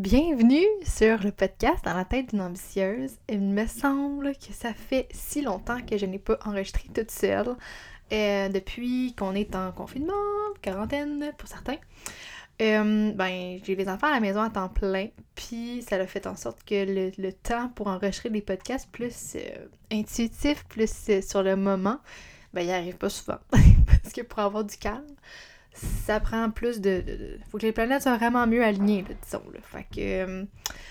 Bienvenue sur le podcast Dans la tête d'une ambitieuse. Il me semble que ça fait si longtemps que je n'ai pas enregistré toute seule. Euh, depuis qu'on est en confinement, quarantaine pour certains. Euh, ben, j'ai les enfants à la maison à temps plein, puis ça a fait en sorte que le, temps pour enregistrer des podcasts plus euh, intuitifs, plus sur le moment, ben, il arrive pas souvent. Parce que pour avoir du calme, ça prend plus de, Faut que les planètes soient vraiment mieux alignées, disons. Là. Fait que. Euh,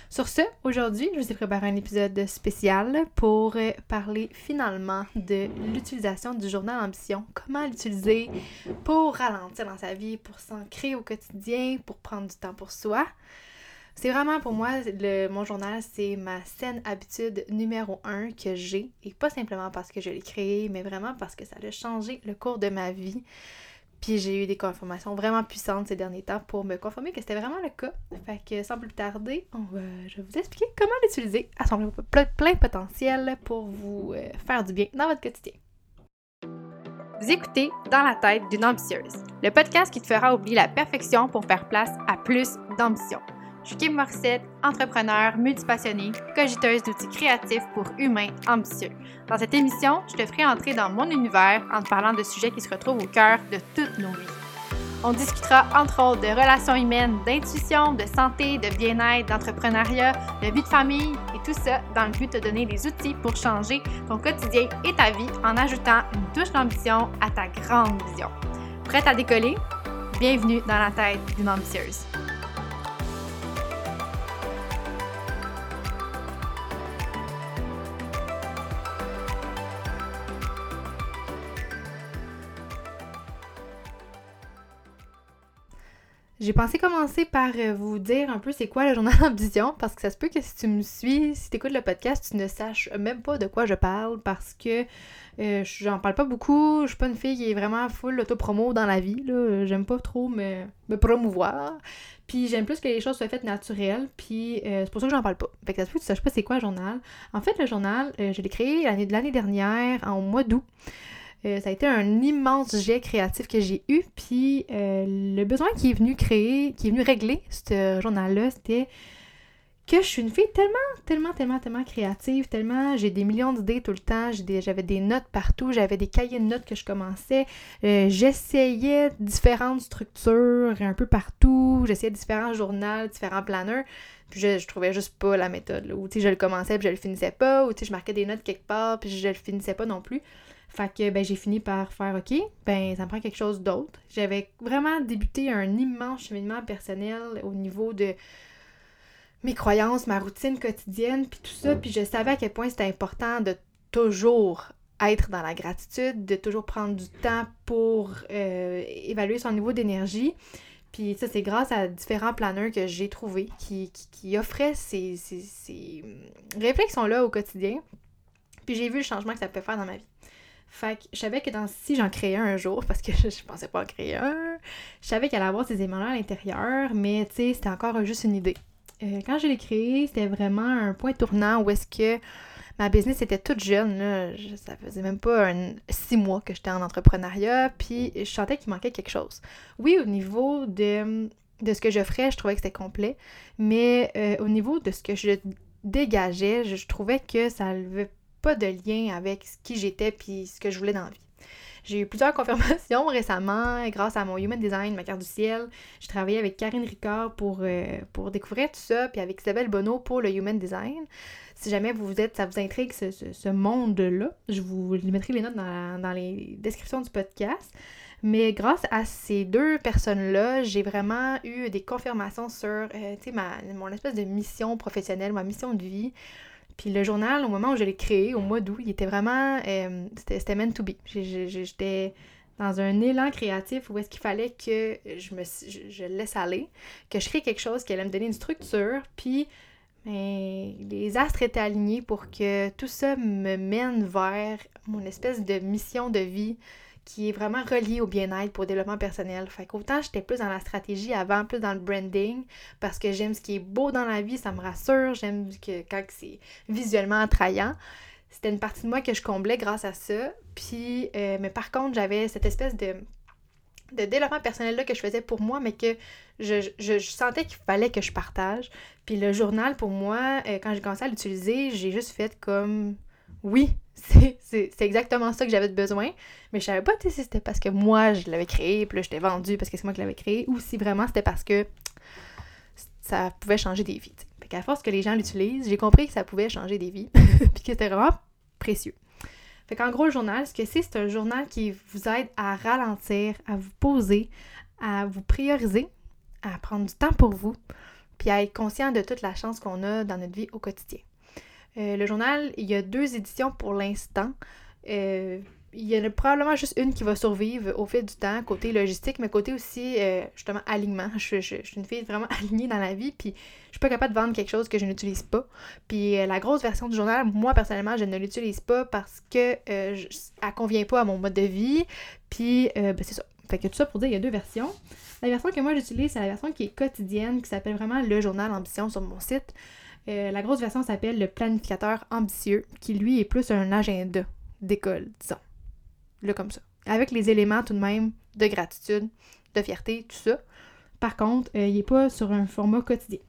sur ce, aujourd'hui, je vous ai préparé un épisode spécial pour euh, parler finalement de l'utilisation du journal Ambition. Comment l'utiliser pour ralentir dans sa vie, pour s'ancrer au quotidien, pour prendre du temps pour soi. C'est vraiment pour moi, mon journal, c'est ma saine habitude numéro un que j'ai. Et pas simplement parce que je l'ai créé, mais vraiment parce que ça a changé le cours de ma vie. Puis j'ai eu des confirmations vraiment puissantes ces derniers temps pour me confirmer que c'était vraiment le cas. Fait que sans plus tarder, on va, je vais vous expliquer comment l'utiliser à son plein potentiel pour vous euh, faire du bien dans votre quotidien. Vous écoutez Dans la tête d'une ambitieuse, le podcast qui te fera oublier la perfection pour faire place à plus d'ambition. Je suis Kim Morissette, entrepreneur multipassionnée, cogiteuse d'outils créatifs pour humains ambitieux. Dans cette émission, je te ferai entrer dans mon univers en te parlant de sujets qui se retrouvent au cœur de toutes nos vies. On discutera entre autres de relations humaines, d'intuition, de santé, de bien-être, d'entrepreneuriat, de vie de famille et tout ça dans le but de te donner les outils pour changer ton quotidien et ta vie en ajoutant une touche d'ambition à ta grande vision. Prête à décoller? Bienvenue dans la tête d'une ambitieuse. J'ai pensé commencer par euh, vous dire un peu c'est quoi le journal Ambition, parce que ça se peut que si tu me suis, si tu écoutes le podcast, tu ne saches même pas de quoi je parle, parce que euh, j'en parle pas beaucoup. Je suis pas une fille qui est vraiment full auto-promo dans la vie. J'aime pas trop me, promouvoir. Puis j'aime plus que les choses soient faites naturelles, puis euh, c'est pour ça que j'en parle pas. Fait que ça se peut que tu saches pas c'est quoi le journal. En fait, le journal, je l'ai créé l'année dernière, en mois d'août. Euh, ça a été un immense jet créatif que j'ai eu. Puis euh, le besoin qui est venu créer, qui est venu régler ce journal-là, c'était que je suis une fille tellement, tellement, tellement, tellement créative, tellement j'ai des millions d'idées tout le temps, j'avais des, notes partout, j'avais des cahiers de notes que je commençais, euh, j'essayais différentes structures un peu partout, j'essayais différents journaux, différents planners, puis je, je trouvais juste pas la méthode, ou tu sais, je le commençais puis je le finissais pas, ou tu sais, je marquais des notes quelque part puis je le finissais pas non plus. Fait que ben, j'ai fini par faire OK, ben ça me prend quelque chose d'autre. J'avais vraiment débuté un immense cheminement personnel au niveau de mes croyances, ma routine quotidienne, puis tout ça. Puis je savais à quel point c'était important de toujours être dans la gratitude, de toujours prendre du temps pour euh, évaluer son niveau d'énergie. Puis ça, c'est grâce à différents planeurs que j'ai trouvés qui, qui, offraient ces, ces, ces réflexions-là au quotidien. Puis j'ai vu le changement que ça peut faire dans ma vie. Fait que je savais que dans, si j'en créais un, jour, parce que je, pensais pas en créer un, je savais qu'elle allait avoir ces éléments-là à l'intérieur, mais tu sais, c'était encore juste une idée. Euh, quand je l'ai créé, c'était vraiment un point tournant où est-ce que ma business était toute jeune, là, ça faisait même pas six mois que j'étais en entrepreneuriat, puis je sentais qu'il manquait quelque chose. Oui, au niveau de, de ce que je ferais, je trouvais que c'était complet, mais euh, au niveau de ce que je dégageais, je, je trouvais que ça avait pas de lien avec qui j'étais puis ce que je voulais dans la vie. J'ai eu plusieurs confirmations récemment grâce à mon Human Design, ma carte du ciel. J'ai travaillé avec Karine Ricard pour, euh, pour découvrir tout ça, puis avec Isabelle Bonneau pour le Human Design. Si jamais vous êtes, ça vous intrigue ce, monde-là, je vous mettrai les notes dans, dans les descriptions du podcast. Mais grâce à ces deux personnes-là, j'ai vraiment eu des confirmations sur euh, mon espèce de mission professionnelle, ma mission de vie. Puis le journal, au moment où je l'ai créé, au mois d'août, il était vraiment. Euh, c'était meant to be. J'étais dans un élan créatif où est-ce qu'il fallait que je me laisse aller, que je crée quelque chose qui allait me donner une structure, puis ben, les astres étaient alignés pour que tout ça me mène vers mon espèce de mission de vie qui est vraiment relié au bien-être pour le développement personnel. Fait qu'autant j'étais plus dans la stratégie avant, plus dans le branding, parce que j'aime ce qui est beau dans la vie, ça me rassure, j'aime que quand c'est visuellement attrayant. C'était une partie de moi que je comblais grâce à ça. Puis, euh, mais par contre, j'avais cette espèce de développement personnel-là que je faisais pour moi, mais que je, sentais qu'il fallait que je partage. Puis le journal, pour moi, euh, quand j'ai commencé à l'utiliser, j'ai juste fait comme oui, c'est exactement ça que j'avais besoin, mais je savais pas si c'était parce que moi je l'avais créé, puis là je l'ai vendu parce que c'est moi qui l'avais créé, ou si vraiment c'était parce que ça pouvait changer des vies. Fait qu'à force que les gens l'utilisent, j'ai compris que ça pouvait changer des vies, puis que c'était vraiment précieux. Fait qu'en gros, le journal, ce que c'est, c'est un journal qui vous aide à ralentir, à vous poser, à vous prioriser, à prendre du temps pour vous, puis à être conscient de toute la chance qu'on a dans notre vie au quotidien. Euh, le journal, il y a deux éditions pour l'instant. Euh, il y en a probablement juste une qui va survivre au fil du temps, côté logistique, mais côté aussi, euh, justement, alignement. Je, suis une fille vraiment alignée dans la vie, puis je suis pas capable de vendre quelque chose que je n'utilise pas. Puis la grosse version du journal, moi, personnellement, je ne l'utilise pas parce que elle convient pas à mon mode de vie, puis ben, c'est ça. Fait que tout ça pour dire, il y a deux versions. La version que moi j'utilise, c'est la version qui est quotidienne, qui s'appelle vraiment le journal Ambition sur mon site. Euh, la grosse version s'appelle le planificateur ambitieux, qui lui est plus un agenda d'école, disons. Là, comme ça. Avec les éléments tout de même de gratitude, de fierté, tout ça. Par contre, euh, il n'est pas sur un format quotidien.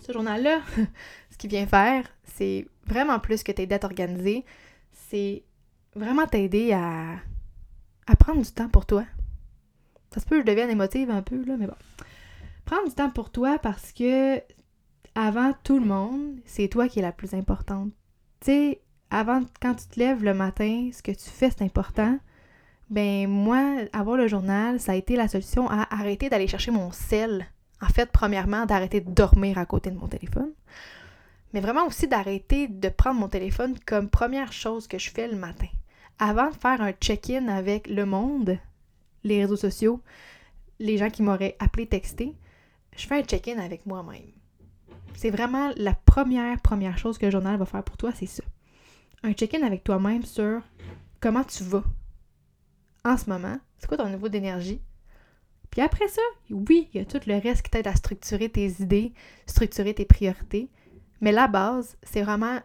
Ce journal-là, ce qu'il vient faire, c'est vraiment plus que t'aider à t'organiser. C'est vraiment t'aider à, à prendre du temps pour toi. Ça se peut que je devienne émotive un peu, là, mais bon. Prendre du temps pour toi parce que avant tout le monde, c'est toi qui es la plus importante. Tu sais, avant, quand tu te lèves le matin, ce que tu fais, c'est important. Ben, moi, avoir le journal, ça a été la solution à arrêter d'aller chercher mon sel. En fait, premièrement, d'arrêter de dormir à côté de mon téléphone. Mais vraiment aussi d'arrêter de prendre mon téléphone comme première chose que je fais le matin. Avant de faire un check-in avec le monde, les réseaux sociaux, les gens qui m'auraient appelé, texté, je fais un check-in avec moi-même. C'est vraiment la première, première chose que le journal va faire pour toi, c'est ça. Un check-in avec toi-même sur comment tu vas en ce moment, c'est quoi ton niveau d'énergie? Puis après ça, oui, il y a tout le reste qui t'aide à structurer tes idées, structurer tes priorités. Mais la base, c'est vraiment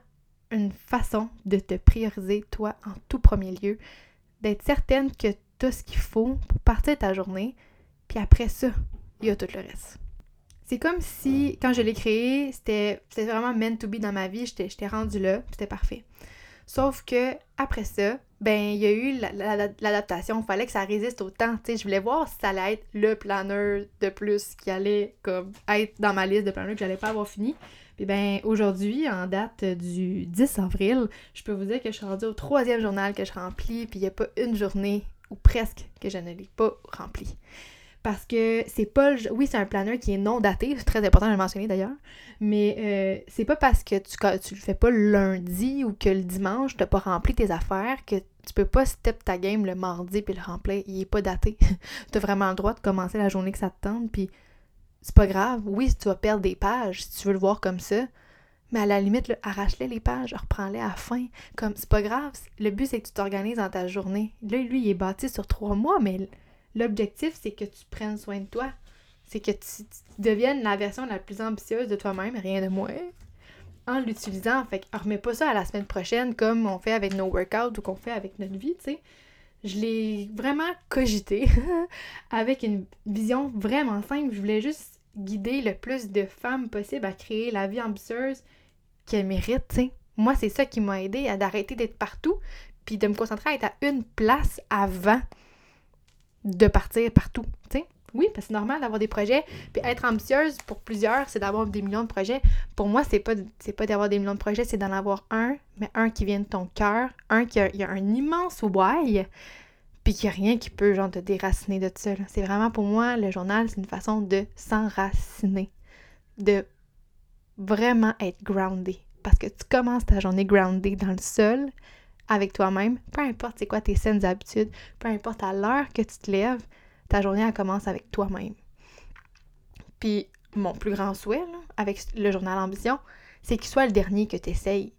une façon de te prioriser, toi, en tout premier lieu, d'être certaine que tu as ce qu'il faut pour partir de ta journée. Puis après ça, il y a tout le reste. C'est comme si, quand je l'ai créé, c'était vraiment meant to be dans ma vie, j'étais rendue là, c'était parfait. Sauf que après ça, ben il y a eu l'adaptation, il fallait que ça résiste au temps, tu je voulais voir si ça allait être le planeur de plus qui allait comme être dans ma liste de planeurs que j'allais pas avoir fini. Puis ben aujourd'hui, en date du 10 avril, je peux vous dire que je suis rendue au troisième journal que je remplis, puis il n'y a pas une journée ou presque que je ne l'ai pas rempli parce que c'est pas oui c'est un planeur qui est non daté c'est très important de le mentionner d'ailleurs mais euh, c'est pas parce que tu, le fais pas lundi ou que le dimanche t'as pas rempli tes affaires que tu peux pas step ta game le mardi puis le remplir il est pas daté t'as vraiment le droit de commencer la journée que ça te tente puis c'est pas grave oui tu vas perdre des pages si tu veux le voir comme ça mais à la limite, arrache-les les pages, reprends-les à fin. Comme, c'est pas grave. Le but, c'est que tu t'organises dans ta journée. Là, lui, il est bâti sur trois mois, mais L'objectif, c'est que tu prennes soin de toi. C'est que tu, deviennes la version la plus ambitieuse de toi-même, rien de moins, en l'utilisant. Fait que remets pas ça à la semaine prochaine comme on fait avec nos workouts ou qu'on fait avec notre vie, tu sais. Je l'ai vraiment cogité avec une vision vraiment simple. Je voulais juste guider le plus de femmes possible à créer la vie ambitieuse qu'elles méritent, tu sais. Moi, c'est ça qui m'a aidé à d'arrêter d'être partout, puis de me concentrer à être à une place avant de partir partout. Oui, parce que c'est normal d'avoir des projets. Puis être ambitieuse, pour plusieurs, c'est d'avoir des millions de projets. Pour moi, c'est pas, c'est pas d'avoir des millions de projets, c'est d'en avoir un, mais un qui vient de ton cœur, un qui a, a, un immense why, puis qu'il n'y a rien qui peut, genre, te déraciner de ça. C'est vraiment, pour moi, le journal, c'est une façon de s'enraciner, de vraiment être groundé. Parce que tu commences ta journée groundée dans le sol, avec toi-même, peu importe c'est quoi tes saines habitudes, peu importe à l'heure que tu te lèves, ta journée elle commence avec toi-même. Puis mon plus grand souhait avec le journal Ambition, c'est qu'il soit le dernier que tu essayes.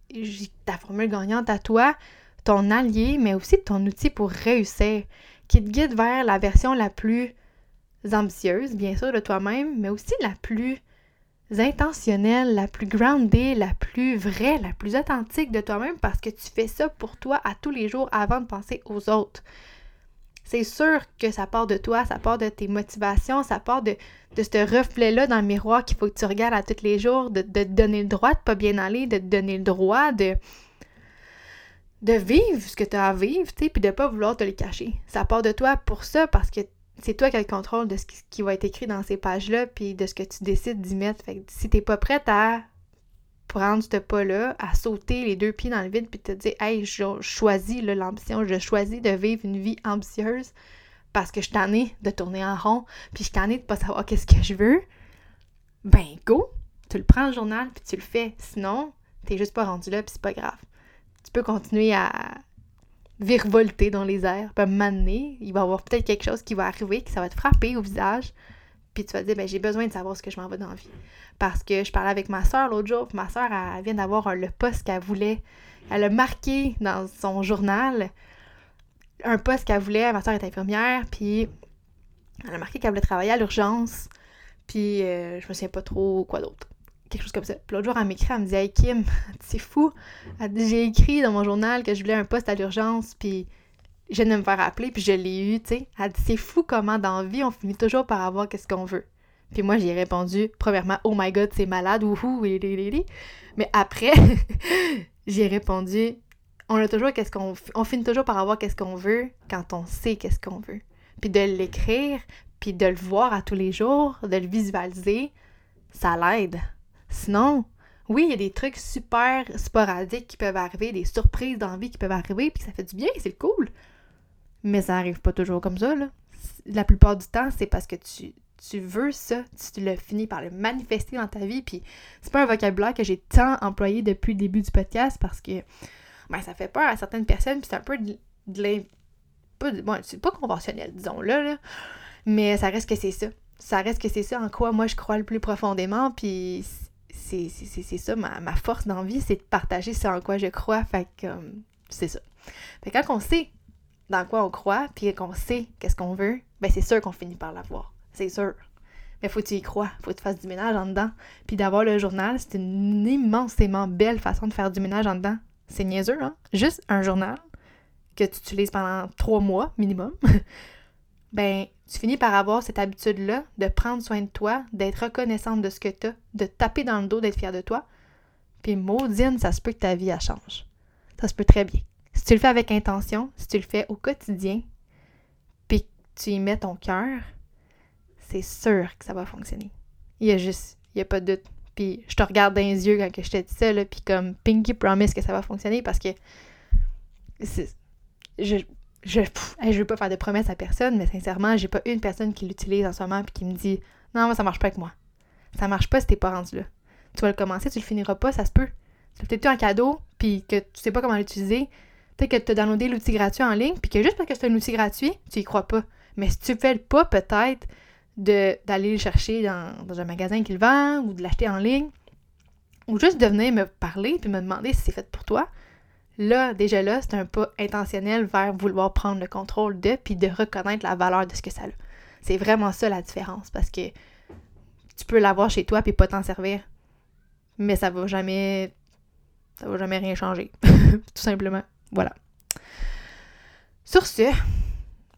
Ta formule gagnante à toi, ton allié, mais aussi ton outil pour réussir, qui te guide vers la version la plus ambitieuse, bien sûr, de toi-même, mais aussi la plus intentionnelle, la plus groundée, la plus vraie, la plus authentique de toi-même parce que tu fais ça pour toi à tous les jours avant de penser aux autres. c'est sûr que ça part de toi, ça part de tes motivations, ça part de, ce reflet-là dans le miroir qu'il faut que tu regardes à tous les jours, de, de te donner le droit de pas bien aller, de te donner le droit de, de vivre ce que tu as à vivre, tu sais, puis de pas vouloir te le cacher. Ça part de toi pour ça, parce que c'est toi qui as le contrôle de ce qui, va être écrit dans ces pages-là, puis de ce que tu décides d'y mettre. Fait que si t'es pas prête à prendre ce pas-là, à sauter les deux pieds dans le vide, puis te dire, hey, je choisis l'ambition, je choisis de vivre une vie ambitieuse parce que je t'en ai de tourner en rond, puis je t'en ai de pas savoir qu'est-ce que je veux, ben go, tu le prends le journal, puis tu le fais. Sinon, t'es juste pas rendu là, puis c'est pas grave tu peux continuer à virevolter dans les airs, puis m'amener, il va y avoir peut-être quelque chose qui va arriver, qui ça va te frapper au visage, puis tu vas te dire, ben j'ai besoin de savoir ce que je m'en vais dans la vie. Parce que je parlais avec ma soeur l'autre jour, puis ma soeur, elle, vient d'avoir le poste qu'elle voulait. Elle a marqué dans son journal un poste qu'elle voulait. Ma soeur est infirmière, puis elle a marqué qu'elle voulait travailler à l'urgence, puis euh, je me souviens pas trop quoi d'autre quelque chose comme ça. Puis l'autre jour, elle m'écrit, elle me dit Hey Kim, c'est fou. J'ai écrit dans mon journal que je voulais un poste à l'urgence, puis je viens de me faire appeler, puis je l'ai eu, tu sais. Elle dit C'est fou comment dans la vie, on finit toujours par avoir qu'est-ce qu'on veut. Puis moi, j'ai répondu, premièrement, Oh my god, c'est malade, wouhou, Mais après, j'ai répondu On a toujours qu'est-ce qu'on on finit toujours par avoir qu'est-ce qu'on veut quand on sait qu'est-ce qu'on veut. Puis de l'écrire, puis de le voir à tous les jours, de le visualiser, ça l'aide. Sinon, oui, il y a des trucs super sporadiques qui peuvent arriver, des surprises d'envie qui peuvent arriver, puis ça fait du bien, c'est cool. Mais ça arrive pas toujours comme ça, là. La plupart du temps, c'est parce que tu, tu veux ça, tu le finis par le manifester dans ta vie, puis c'est pas un vocabulaire que j'ai tant employé depuis le début du podcast parce que ben, ça fait peur à certaines personnes, puis c'est un peu de, de Bon, c'est pas conventionnel, disons-le, là, mais ça reste que c'est ça. Ça reste que c'est ça en quoi moi je crois le plus profondément, puis c'est ça, ma, force d'envie, c'est de partager ce en quoi je crois. Fait que c'est ça. Fait que quand on sait dans quoi on croit, puis qu'on sait qu'est-ce qu'on veut, ben c'est sûr qu'on finit par l'avoir. C'est sûr. Mais faut que tu y crois, faut que tu fasses du ménage en dedans. Puis d'avoir le journal, c'est une immensément belle façon de faire du ménage en dedans. C'est niaiseux, hein? Juste un journal que tu utilises pendant trois mois minimum. Ben, tu finis par avoir cette habitude-là de prendre soin de toi, d'être reconnaissante de ce que tu as, de taper dans le dos, d'être fière de toi. Puis maudine, ça se peut que ta vie, elle change. Ça se peut très bien. Si tu le fais avec intention, si tu le fais au quotidien, puis tu y mets ton cœur, c'est sûr que ça va fonctionner. Il y a juste, il n'y a pas de doute. Puis je te regarde dans les yeux quand je te dis ça, là, puis comme Pinky promise que ça va fonctionner parce que je, je ne veux pas faire de promesses à personne, mais sincèrement, j'ai pas une personne qui l'utilise en ce moment et qui me dit Non, moi, ça marche pas avec moi. Ça marche pas si t'es pas rendu là. Tu vas le commencer, tu le finiras pas, ça se peut. C'est peut-être un cadeau, puis que tu sais pas comment l'utiliser. Peut-être que tu as downloadé l'outil gratuit en ligne, puis que juste parce que c'est un outil gratuit, tu y crois pas. Mais si tu fais le pas, peut-être, d'aller le chercher dans, dans, un magasin qui le vend, ou de l'acheter en ligne, ou juste de venir me parler puis me demander si c'est fait pour toi, Là, déjà là, c'est un pas intentionnel vers vouloir prendre le contrôle de, puis de reconnaître la valeur de ce que ça a. C'est vraiment ça la différence, parce que tu peux l'avoir chez toi puis pas t'en servir, mais ça va jamais, ça va jamais rien changer, tout simplement. Voilà. Sur ce,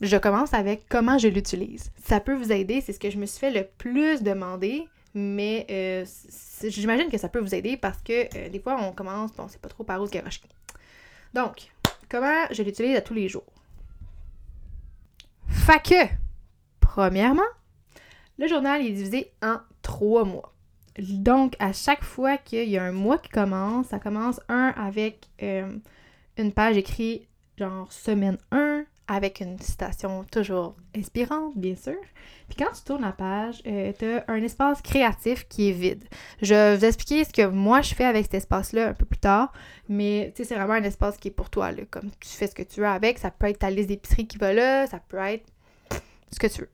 je commence avec comment je l'utilise. Ça peut vous aider, c'est ce que je me suis fait le plus demander, mais euh, j'imagine que ça peut vous aider parce que euh, des fois on commence, bon, c'est pas trop par où se garocher. Donc, comment je l'utilise à tous les jours? Fait premièrement, le journal est divisé en trois mois. Donc, à chaque fois qu'il y a un mois qui commence, ça commence un avec euh, une page écrite genre semaine 1, avec une citation toujours inspirante, bien sûr. Puis quand tu tournes la page, euh, tu as un espace créatif qui est vide. Je vais vous expliquer ce que moi je fais avec cet espace-là un peu plus tard, mais c'est vraiment un espace qui est pour toi, là, comme tu fais ce que tu veux avec. Ça peut être ta liste d'épicerie qui va là, ça peut être ce que tu veux.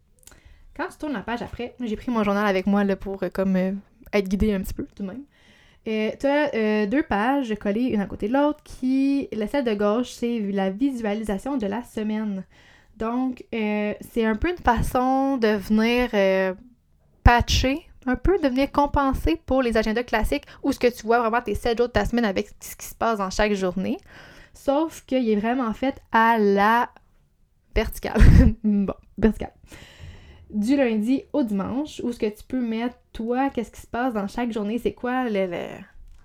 Quand tu tournes la page après, j'ai pris mon journal avec moi là, pour euh, comme euh, être guidé un petit peu tout de même. Tu as deux pages collées une à côté de l'autre qui, la celle de gauche, c'est la visualisation de la semaine. Donc, euh, c'est un peu une façon de venir euh, patcher, un peu de venir compenser pour les agendas classiques où ce que tu vois vraiment tes 7 jours de ta semaine avec ce qui se passe dans chaque journée. Sauf qu'il est vraiment fait à la verticale. bon, verticale. Du lundi au dimanche, où ce que tu peux mettre, toi, qu'est-ce qui se passe dans chaque journée, c'est quoi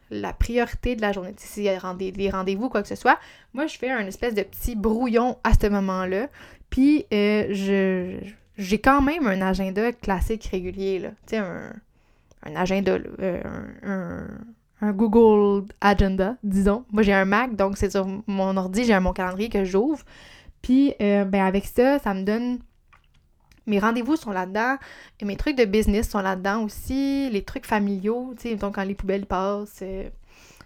la priorité de la journée? S'il y a des rendez-vous, quoi que ce soit, moi, je fais un espèce de petit brouillon à ce moment-là. Puis, euh, je, j'ai quand même un agenda classique régulier, là. Tu sais, un, un agenda, euh, un, un, Google Agenda, disons. Moi, j'ai un Mac, donc c'est sur mon ordi, j'ai mon calendrier que j'ouvre. Puis, euh, ben, avec ça, ça me donne mes rendez-vous sont là-dedans, mes trucs de business sont là-dedans aussi, les trucs familiaux, tu sais, donc quand les poubelles passent, euh,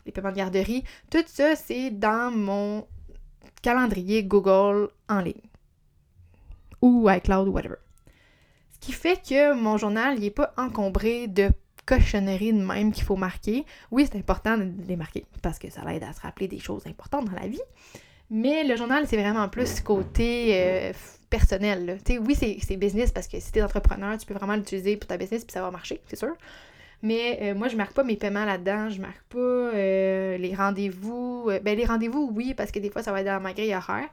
les paiements de garderie, tout ça, c'est dans mon calendrier Google en ligne. Ou iCloud ou whatever. Ce qui fait que mon journal, il n'est pas encombré de cochonneries de même qu'il faut marquer. Oui, c'est important de les marquer parce que ça aide à se rappeler des choses importantes dans la vie. Mais le journal, c'est vraiment plus côté euh, personnel. Oui, c'est business parce que si t'es entrepreneur, tu peux vraiment l'utiliser pour ta business puis ça va marcher, c'est sûr. Mais euh, moi, je marque pas mes paiements là-dedans, je marque pas euh, les rendez-vous. ben, les rendez-vous, oui, parce que des fois, ça va être dans ma grille horaire.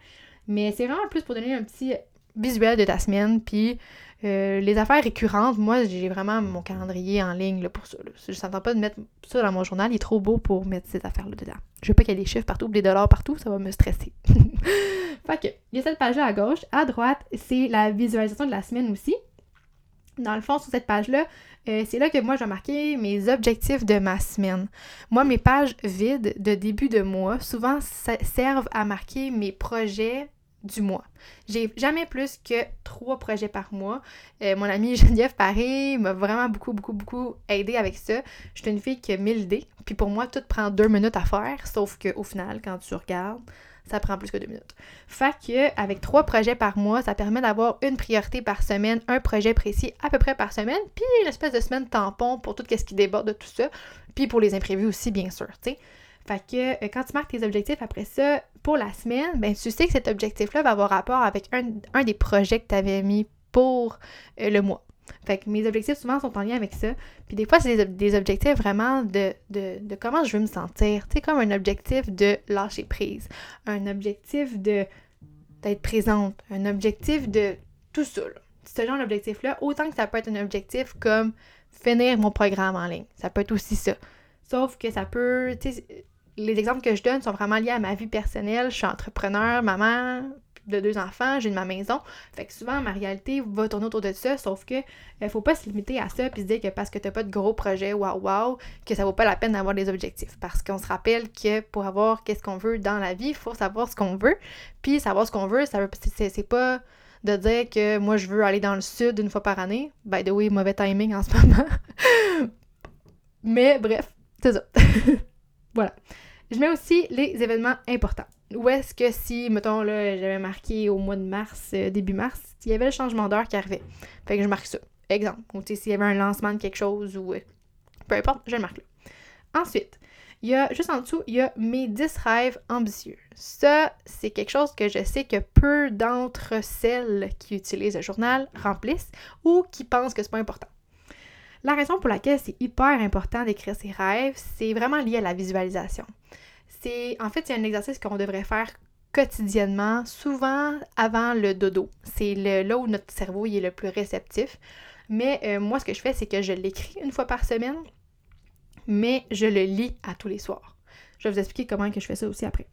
Mais c'est vraiment plus pour donner un petit visuel de ta semaine. Puis euh, les affaires récurrentes, moi, j'ai vraiment mon calendrier en ligne pour ça. Je ne s'entends pas de mettre ça dans mon journal, il est trop beau pour mettre ces affaires-là dedans. Je veux pas qu'il y ait des chiffres partout, des dollars partout, ça va me stresser. que, il y a cette page-là à gauche. À droite, c'est la visualisation de la semaine aussi. Dans le fond, sur cette page-là, euh, c'est là que moi, je vais mes objectifs de ma semaine. Moi, mes pages vides de début de mois, souvent, servent à marquer mes projets du mois. J'ai jamais plus que trois projets par mois. Euh, mon amie Geneviève Paris m'a vraiment beaucoup, beaucoup, beaucoup aidé avec ça. Je suis une fille qui a mille idées, puis pour moi, tout prend deux minutes à faire, sauf qu'au final, quand tu regardes, ça prend plus que deux minutes. Fait que avec trois projets par mois, ça permet d'avoir une priorité par semaine, un projet précis à peu près par semaine, puis une espèce de semaine tampon pour tout ce qui déborde de tout ça, puis pour les imprévus aussi, bien sûr. Fait que euh, quand tu marques tes objectifs après ça, pour la semaine, ben tu sais que cet objectif-là va avoir rapport avec un, des projets que tu avais mis pour euh, le mois. Fait que mes objectifs souvent sont en lien avec ça. Puis des fois, c'est des, objectifs vraiment de, de, comment je veux me sentir. Tu sais, comme un objectif de lâcher prise. Un objectif de d'être présente. Un objectif de tout ça. Ce genre d'objectif-là, autant que ça peut être un objectif comme finir mon programme en ligne. Ça peut être aussi ça. Sauf que ça peut, tu sais, les exemples que je donne sont vraiment liés à ma vie personnelle. Je suis entrepreneur, maman de deux enfants, j'ai ma maison. Fait que souvent, ma réalité va tourner autour de ça, sauf que ne faut pas se limiter à ça puis se dire que parce que t'as pas de gros projets, waouh waouh, que ça vaut pas la peine d'avoir des objectifs. Parce qu'on se rappelle que pour avoir qu'est-ce qu'on veut dans la vie, il faut savoir ce qu'on veut. Puis savoir ce qu'on veut, ça veut c'est pas de dire que moi je veux aller dans le sud une fois par année. By the way, mauvais timing en ce moment. Mais bref, c'est ça. voilà. Je mets aussi les événements importants. Où est-ce que si, mettons, là, j'avais marqué au mois de mars, euh, début mars, il y avait le changement d'heure qui arrivait. Fait que je marque ça. Exemple. Ou s'il y avait un lancement de quelque chose ou euh, peu importe, je le marque là. Ensuite, il y a juste en dessous, il y a mes 10 rêves ambitieux. Ça, c'est quelque chose que je sais que peu d'entre celles qui utilisent le journal remplissent ou qui pensent que c'est pas important. La raison pour laquelle c'est hyper important d'écrire ses rêves, c'est vraiment lié à la visualisation. C'est en fait, c'est un exercice qu'on devrait faire quotidiennement, souvent avant le dodo. C'est là où notre cerveau est le plus réceptif. Mais euh, moi, ce que je fais, c'est que je l'écris une fois par semaine, mais je le lis à tous les soirs. Je vais vous expliquer comment que je fais ça aussi après.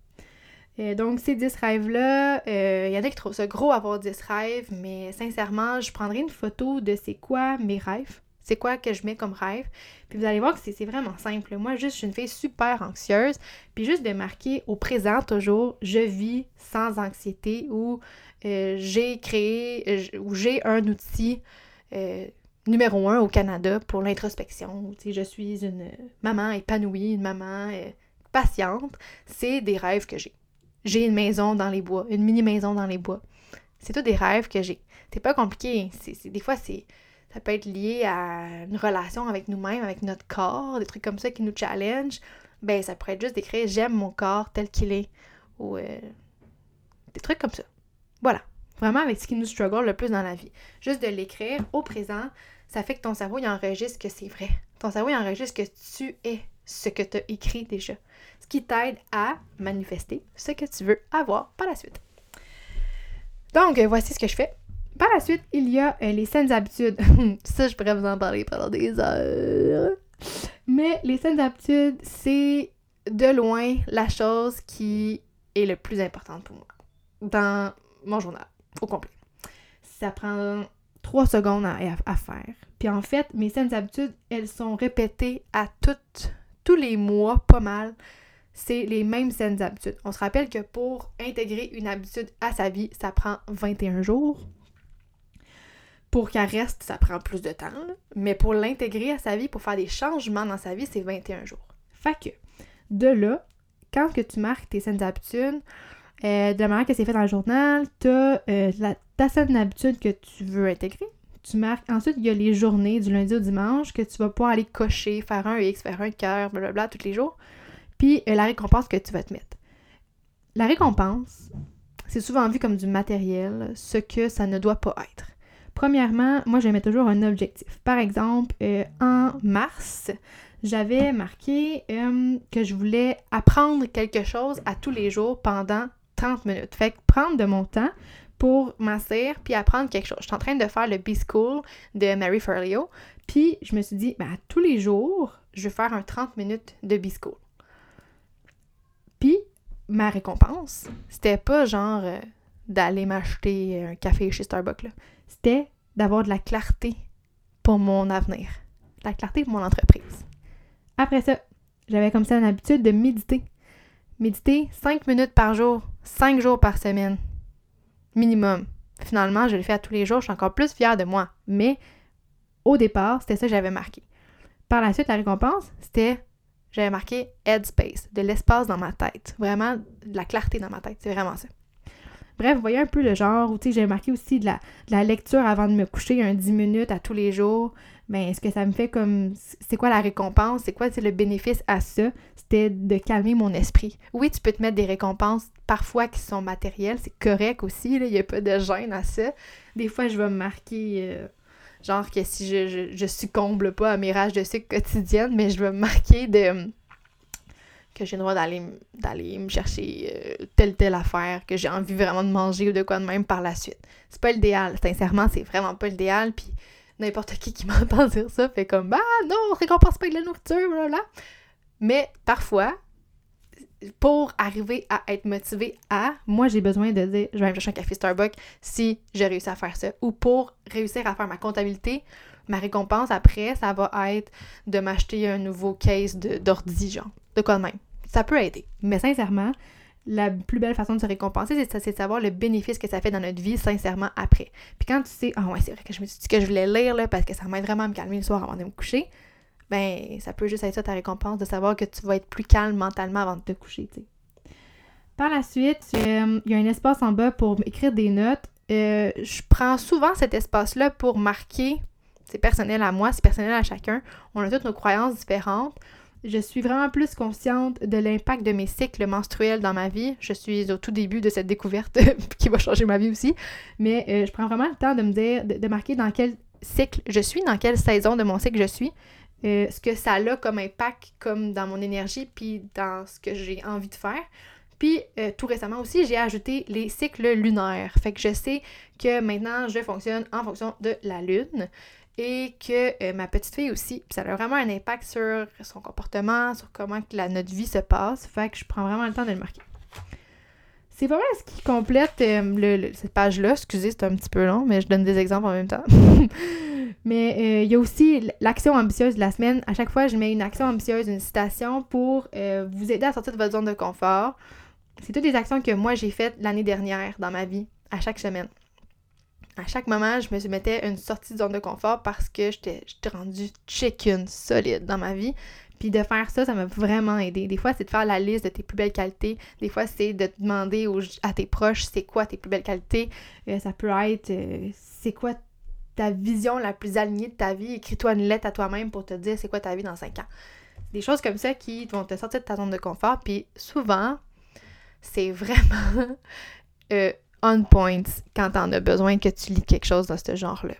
Euh, donc, ces 10 rêves-là, euh, il y en a qui trouvent ça gros avoir 10 rêves, mais sincèrement, je prendrai une photo de c'est quoi mes rêves c'est quoi que je mets comme rêve? Puis vous allez voir que c'est vraiment simple. Moi, juste, je suis une fille super anxieuse. Puis juste de marquer au présent toujours, je vis sans anxiété ou euh, j'ai créé euh, ou j'ai un outil euh, numéro un au Canada pour l'introspection. Je suis une maman épanouie, une maman patiente. C'est des rêves que j'ai. J'ai une maison dans les bois, une mini maison dans les bois. C'est tout des rêves que j'ai. C'est pas compliqué. C'est, des fois, c'est ça peut être lié à une relation avec nous-mêmes, avec notre corps, des trucs comme ça qui nous challenge. Ben, ça pourrait être juste d'écrire j'aime mon corps tel qu'il est. Ou euh, des trucs comme ça. Voilà. Vraiment avec ce qui nous struggle le plus dans la vie. Juste de l'écrire au présent, ça fait que ton cerveau enregistre que c'est vrai. Ton cerveau il enregistre que tu es ce que tu as écrit déjà. Ce qui t'aide à manifester ce que tu veux avoir par la suite. Donc, euh, voici ce que je fais. Par la suite, il y a euh, les saines habitudes. ça, je pourrais vous en parler pendant des heures. Mais les saines habitudes, c'est de loin la chose qui est le plus importante pour moi dans mon journal au complet. Ça prend trois secondes à, faire. Puis en fait, mes saines habitudes, elles sont répétées à toutes, tous les mois, pas mal. C'est les mêmes saines habitudes. On se rappelle que pour intégrer une habitude à sa vie, ça prend 21 jours. Pour qu'elle reste, ça prend plus de temps. Mais pour l'intégrer à sa vie, pour faire des changements dans sa vie, c'est 21 jours. Fait que, de là, quand que tu marques tes saines habitudes, euh, de la manière que c'est fait dans le journal, tu as euh, ta saine habitude que tu veux intégrer. Tu marques. Ensuite, il y a les journées du lundi au dimanche que tu vas pouvoir aller cocher, faire un X, faire un cœur, blablabla, tous les jours. Puis euh, la récompense que tu vas te mettre. La récompense, c'est souvent vu comme du matériel, ce que ça ne doit pas être. Premièrement, moi, je mets toujours un objectif. Par exemple, en mars, j'avais marqué que je voulais apprendre quelque chose à tous les jours pendant 30 minutes. Fait que prendre de mon temps pour m'asseoir puis apprendre quelque chose. Je suis en train de faire le B-School de Mary Ferlio, puis je me suis dit, ben, tous les jours, je vais faire un 30 minutes de B-School. Puis, ma récompense, c'était pas genre euh, d'aller m'acheter un café chez Starbucks, C'était d'avoir de la clarté pour mon avenir. De la clarté pour mon entreprise. Après ça, j'avais comme ça une habitude de méditer. Méditer 5 minutes par jour, 5 jours par semaine. Minimum. Finalement, je le fais à tous les jours, je suis encore plus fière de moi. Mais au départ, c'était ça que j'avais marqué. Par la suite, la récompense, c'était j'avais marqué headspace, de l'espace dans ma tête. Vraiment, de la clarté dans ma tête. C'est vraiment ça. Bref, vous voyez un peu le genre où, tu j'ai marqué aussi de la, lecture avant de me coucher, un 10 minutes à tous les jours mais ben, ce que ça me fait comme c'est quoi la récompense, c'est quoi le bénéfice à ça, c'était de calmer mon esprit. Oui, tu peux te mettre des récompenses parfois qui sont matérielles, c'est correct aussi, il n'y a pas de gêne à ça. Des fois, je vais me marquer euh, genre que si je, je, je, succombe pas à mes rages de sucre quotidiennes, mais je vais me marquer de que j'ai le droit d'aller d'aller me chercher euh, telle telle affaire que j'ai envie vraiment de manger ou de quoi de même par la suite. C'est pas l'idéal, sincèrement, c'est vraiment pas l'idéal puis n'importe qui qui m'entend dire ça fait comme bah non, on récompense pas avec la nourriture, là. Mais parfois, pour arriver à être motivé à, moi j'ai besoin de dire je vais me chercher un café Starbucks si j'ai réussi à faire ça. Ou pour réussir à faire ma comptabilité, ma récompense après, ça va être de m'acheter un nouveau case d'ordi, genre. De quoi de même. Ça peut aider. Mais sincèrement, la plus belle façon de se récompenser, c'est de savoir le bénéfice que ça fait dans notre vie, sincèrement, après. Puis quand tu sais, ah ouais, c'est vrai que je me suis dit que je voulais lire, là, parce que ça m'aide vraiment à me calmer le soir avant de me coucher, ben, ça peut juste être ça ta récompense, de savoir que tu vas être plus calme mentalement avant de te coucher, tu sais. Par la suite, euh, il y a un espace en bas pour écrire des notes. Euh, je prends souvent cet espace-là pour marquer, c'est personnel à moi, c'est personnel à chacun. On a toutes nos croyances différentes je suis vraiment plus consciente de l'impact de mes cycles menstruels dans ma vie. Je suis au tout début de cette découverte qui va changer ma vie aussi. Mais euh, je prends vraiment le temps de me dire, de, marquer dans quel cycle je suis, dans quelle saison de mon cycle je suis, euh, ce que ça a comme impact, comme dans mon énergie, puis dans ce que j'ai envie de faire. Puis euh, tout récemment aussi, j'ai ajouté les cycles lunaires. Fait que je sais que maintenant, je fonctionne en fonction de la lune et que euh, ma petite fille aussi, ça a vraiment un impact sur son comportement, sur comment la, notre vie se passe. Fait que je prends vraiment le temps de le marquer. C'est vraiment ce qui complète euh, cette page-là. Excusez, c'est un petit peu long, mais je donne des exemples en même temps. mais euh, il y a aussi l'action ambitieuse de la semaine. À chaque fois, je mets une action ambitieuse, une citation pour vous aider à sortir de votre zone de confort. C'est toutes des actions que moi j'ai faites l'année dernière dans ma vie, à chaque semaine à chaque moment, je me mettais une sortie de zone de confort parce que j'étais rendue chicken solide dans ma vie. Puis de faire ça, ça m'a vraiment aidé. Des fois, c'est de faire la liste de tes plus belles qualités. Des fois, c'est de demander à tes proches c'est quoi tes plus belles qualités? Euh, ça peut être euh, c'est quoi ta vision la plus alignée de ta vie? Écris-toi une lettre à toi-même pour te dire c'est quoi ta vie dans 5 ans. Des choses comme ça qui vont te sortir de ta zone de confort. Puis souvent, c'est vraiment euh, on point quand t'en as besoin que tu lis quelque chose dans ce genre-là.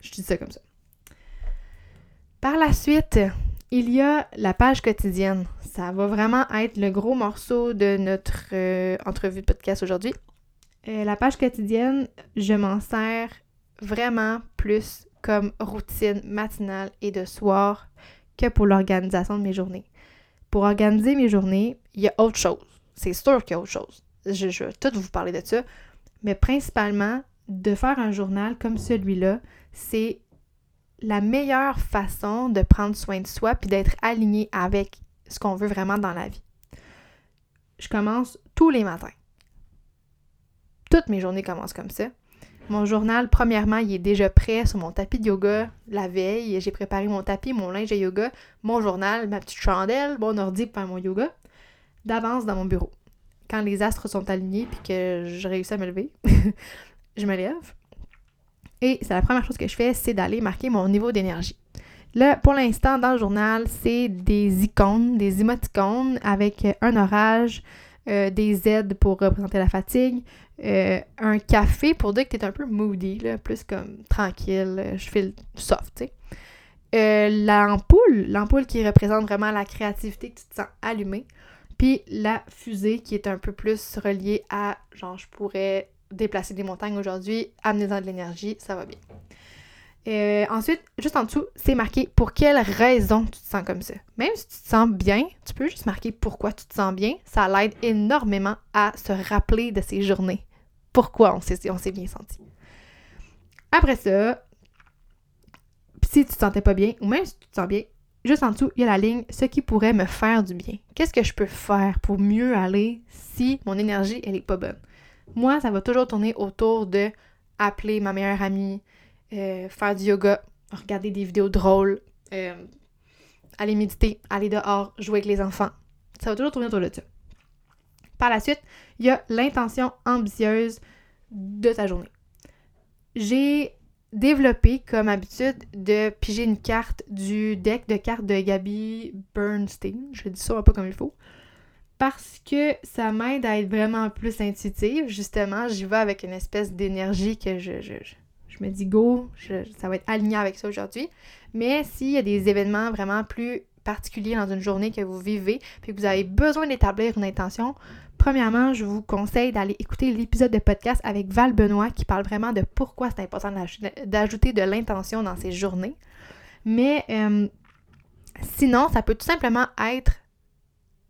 Je dis ça comme ça. Par la suite, il y a la page quotidienne. Ça va vraiment être le gros morceau de notre euh, entrevue de podcast aujourd'hui. Euh, la page quotidienne, je m'en sers vraiment plus comme routine matinale et de soir que pour l'organisation de mes journées. Pour organiser mes journées, il y a autre chose. C'est sûr qu'il y a autre chose. Je, vais tout vous parler de ça. Mais principalement, de faire un journal comme celui-là, c'est la meilleure façon de prendre soin de soi puis d'être aligné avec ce qu'on veut vraiment dans la vie. Je commence tous les matins. Toutes mes journées commencent comme ça. Mon journal, premièrement, il est déjà prêt sur mon tapis de yoga la veille. J'ai préparé mon tapis, mon linge de yoga, mon journal, ma petite chandelle, mon ordi pour faire mon yoga, d'avance dans mon bureau. Quand les astres sont alignés puis que je réussis à me lever, je me lève. Et c'est la première chose que je fais, c'est d'aller marquer mon niveau d'énergie. Là, pour l'instant, dans le journal, c'est des icônes, des émoticônes avec un orage, euh, des aides pour représenter la fatigue, euh, un café pour dire que tu es un peu moody, plus comme tranquille, euh, je file soft, l'ampoule, l'ampoule qui représente vraiment la créativité, que tu te sens allumé. Puis la fusée qui est un peu plus reliée à, genre, je pourrais déplacer des montagnes aujourd'hui, amener-en de l'énergie, ça va bien. Euh, ensuite, juste en dessous, c'est marqué pour quelle raison tu te sens comme ça. Même si tu te sens bien, tu peux juste marquer pourquoi tu te sens bien. Ça l'aide énormément à se rappeler de ces journées. Pourquoi on s'est, bien senti. Après ça, si tu te sentais pas bien, ou même si tu te sens bien, juste en dessous, il y a la ligne ce qui pourrait me faire du bien. Qu'est-ce que je peux faire pour mieux aller si mon énergie, elle est pas bonne? Moi, ça va toujours tourner autour de appeler ma meilleure amie, euh, faire du yoga, regarder des vidéos drôles, euh, aller méditer, aller dehors, jouer avec les enfants. Ça va toujours tourner autour de ça. Par la suite, il y a l'intention ambitieuse de ta journée. J'ai développé comme habitude de piger une carte du deck de cartes de Gabi Bernstein. Je dis ça un peu comme il faut. Parce que ça m'aide à être vraiment plus intuitive. Justement, j'y vais avec une espèce d'énergie que je, je me dis go, ça va être aligné avec ça aujourd'hui. Mais s'il y a des événements vraiment plus particuliers dans une journée que vous vivez, puis que vous avez besoin d'établir une intention, premièrement, je vous conseille d'aller écouter l'épisode de podcast avec Val Benoît qui parle vraiment de pourquoi c'est important d'ajouter de l'intention dans ces journées. Mais euh, sinon, ça peut tout simplement être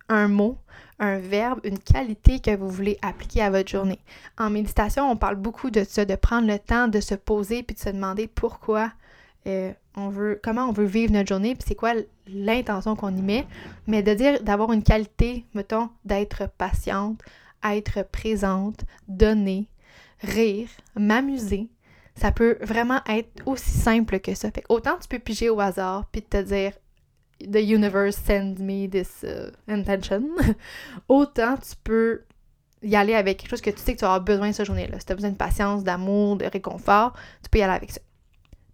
un mot un verbe, une qualité que vous voulez appliquer à votre journée. En méditation, on parle beaucoup de ça, de prendre le temps de se poser puis de se demander pourquoi euh, comment on veut vivre notre journée, puis c'est quoi l'intention qu'on y met, mais de dire d'avoir une qualité, mettons, d'être patiente, être présente, donner, rire, m'amuser. Ça peut vraiment être aussi simple que ça. Fait autant tu peux piger au hasard puis te dire the universe sends me this uh, intention, autant tu peux y aller avec quelque chose que tu sais que tu auras besoin cette journée-là. Si tu as besoin de patience, d'amour, de réconfort, tu peux y aller avec ça.